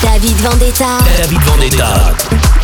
David Vendetta. David Vendetta.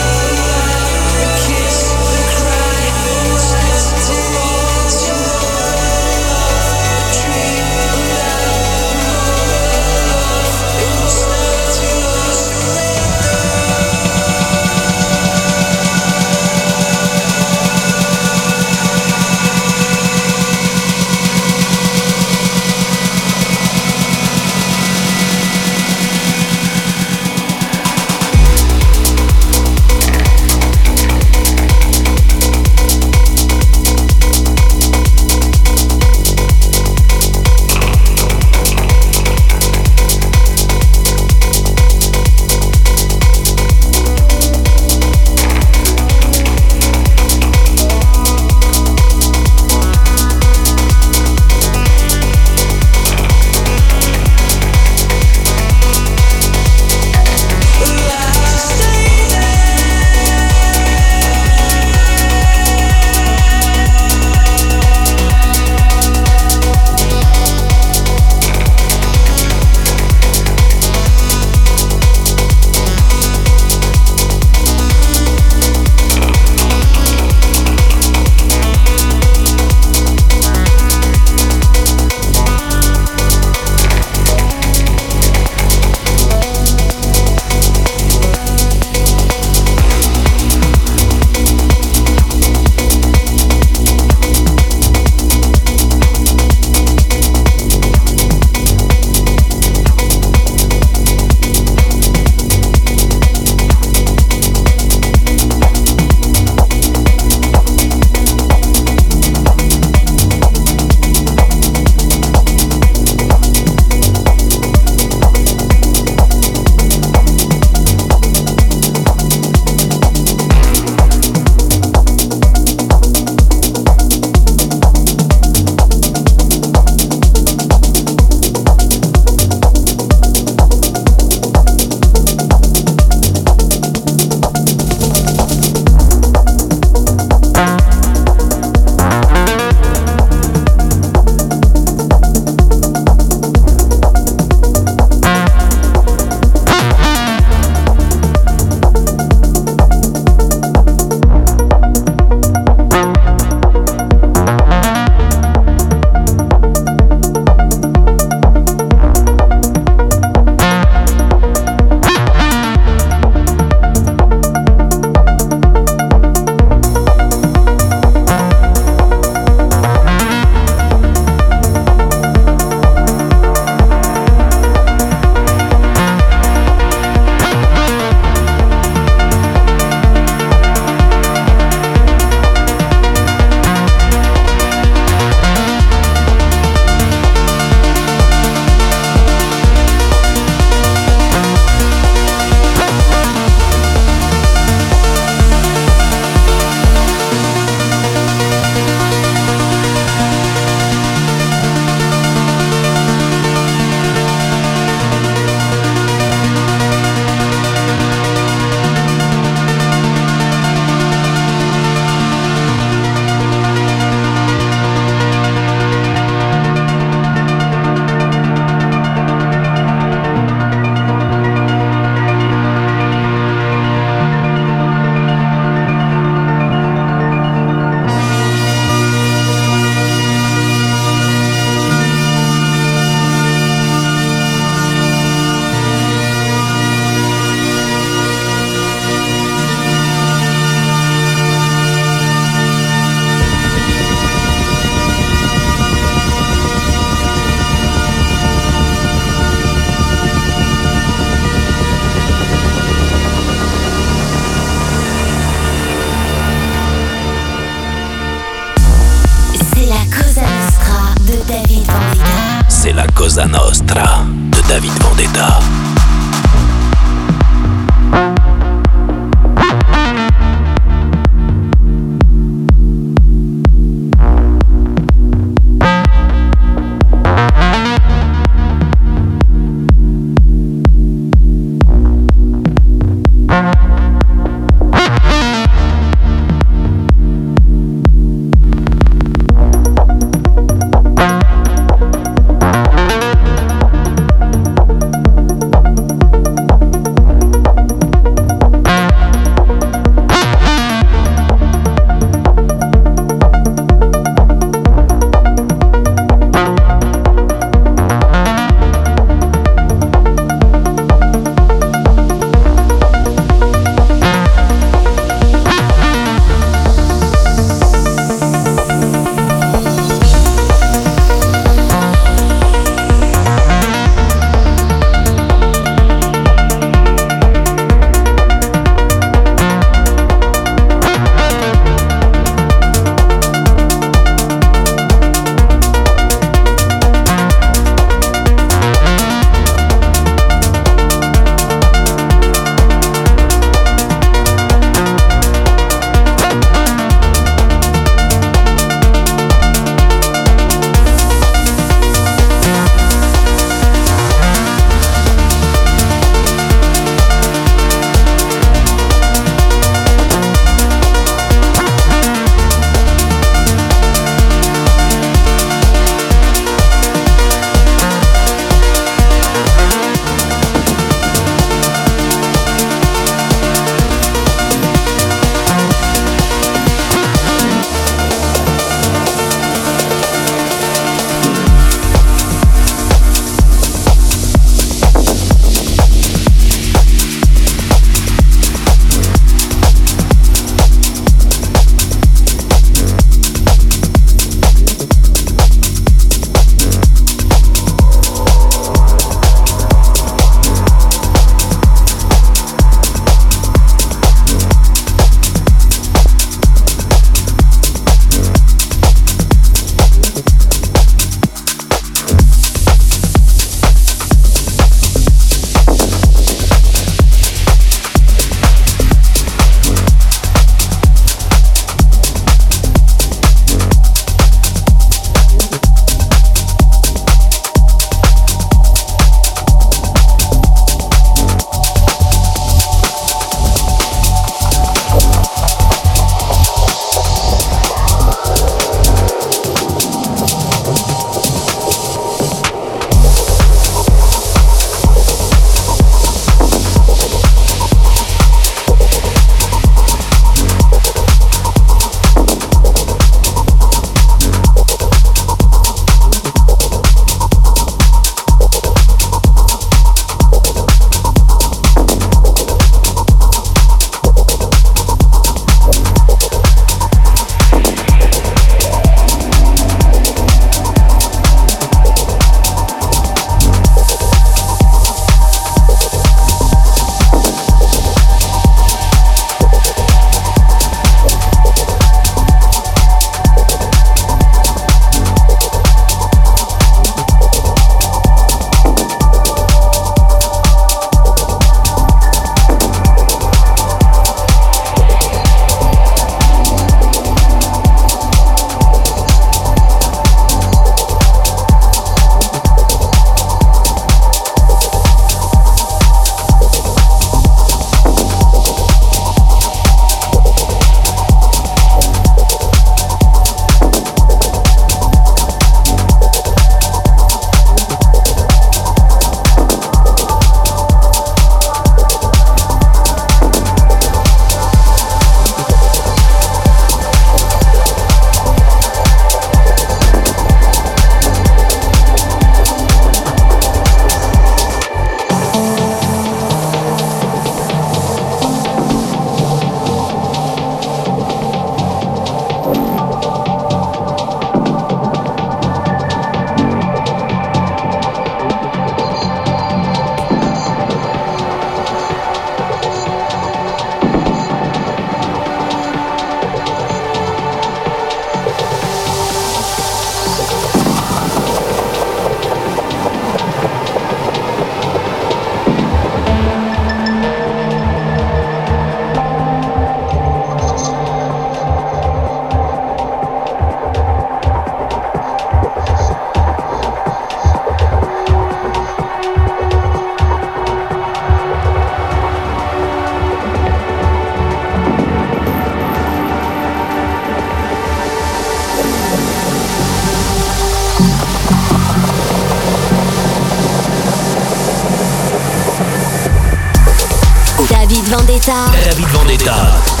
Vendetta. David Vendetta.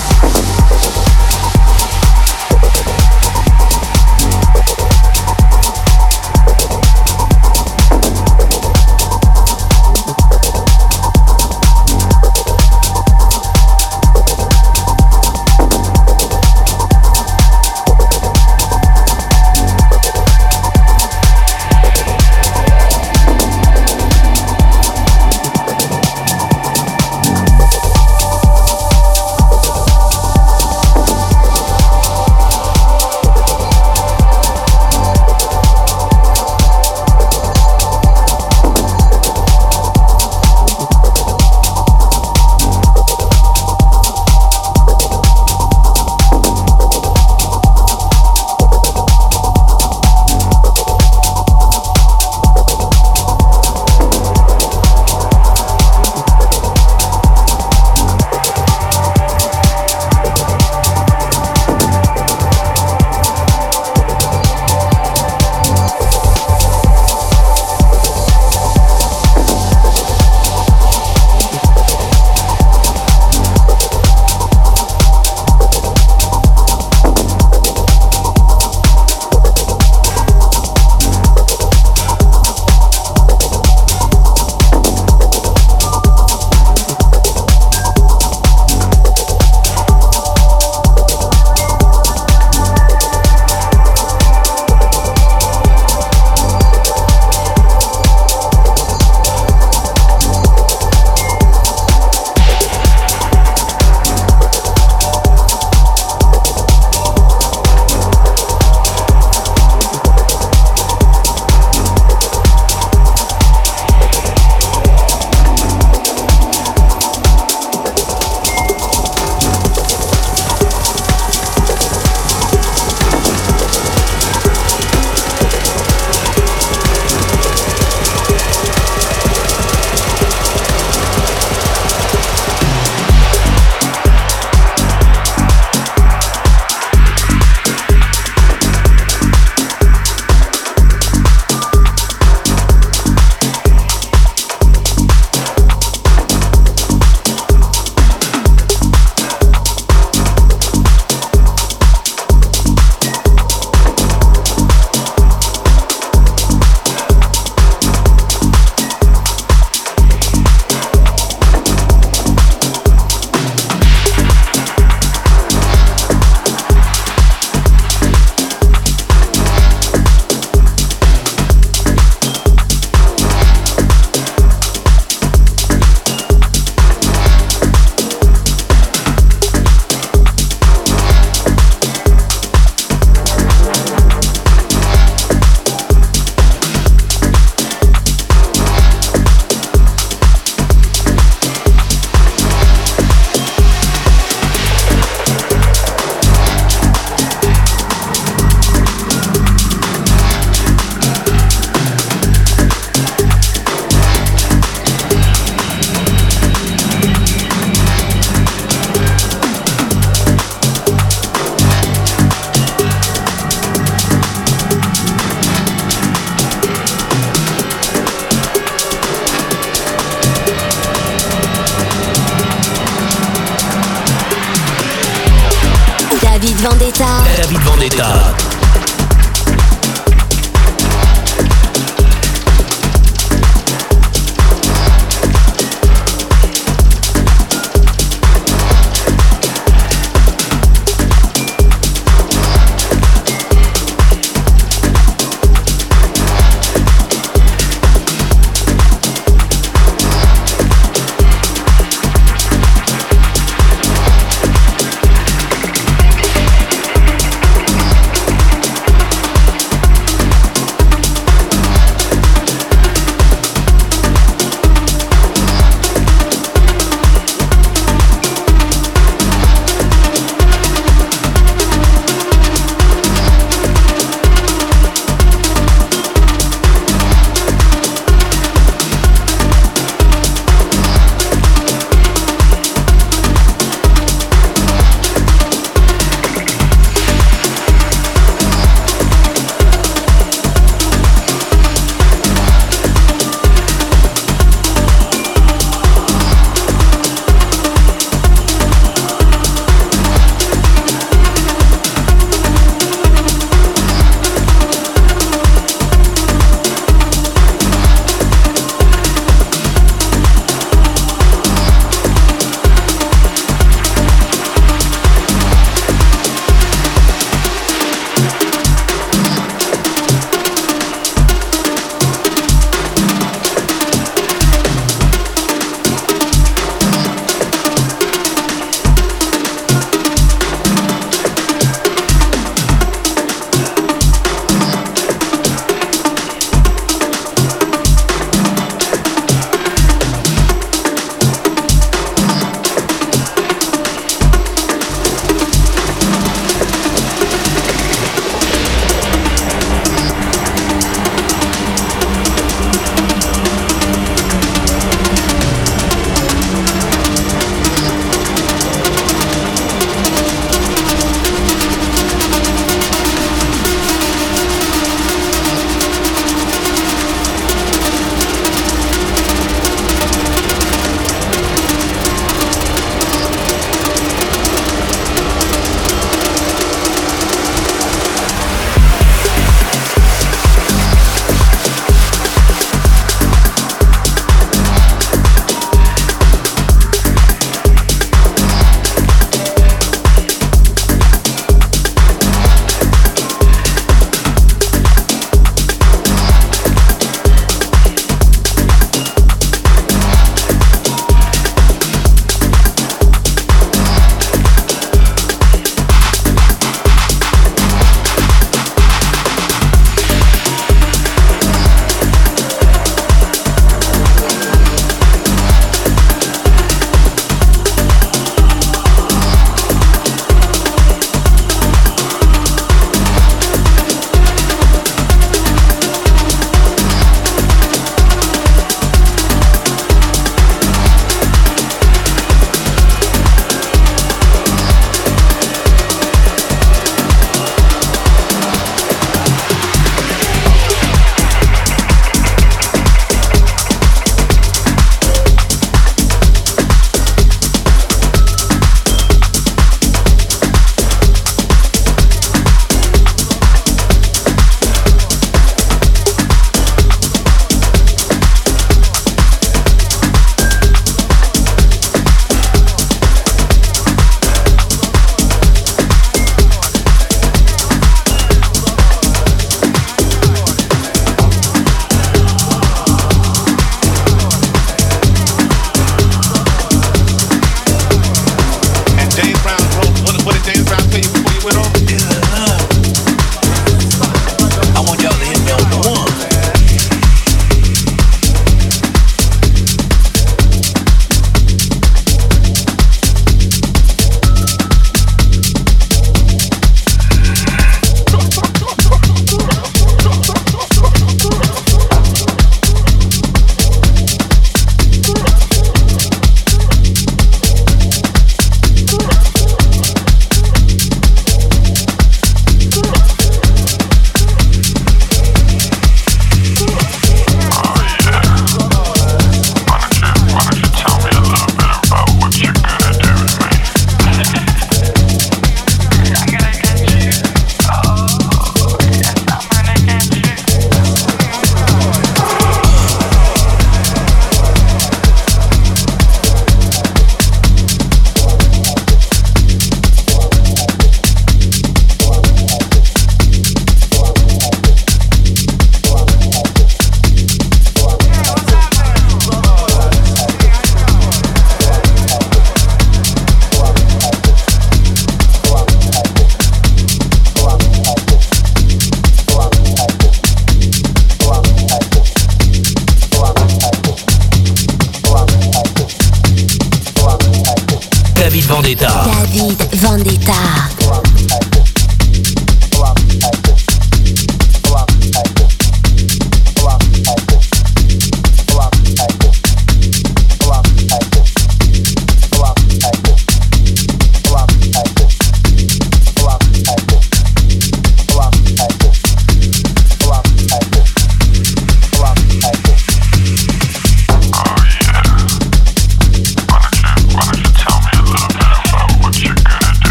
Vendetta. David Vendetta.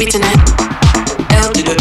beating tonight. L to the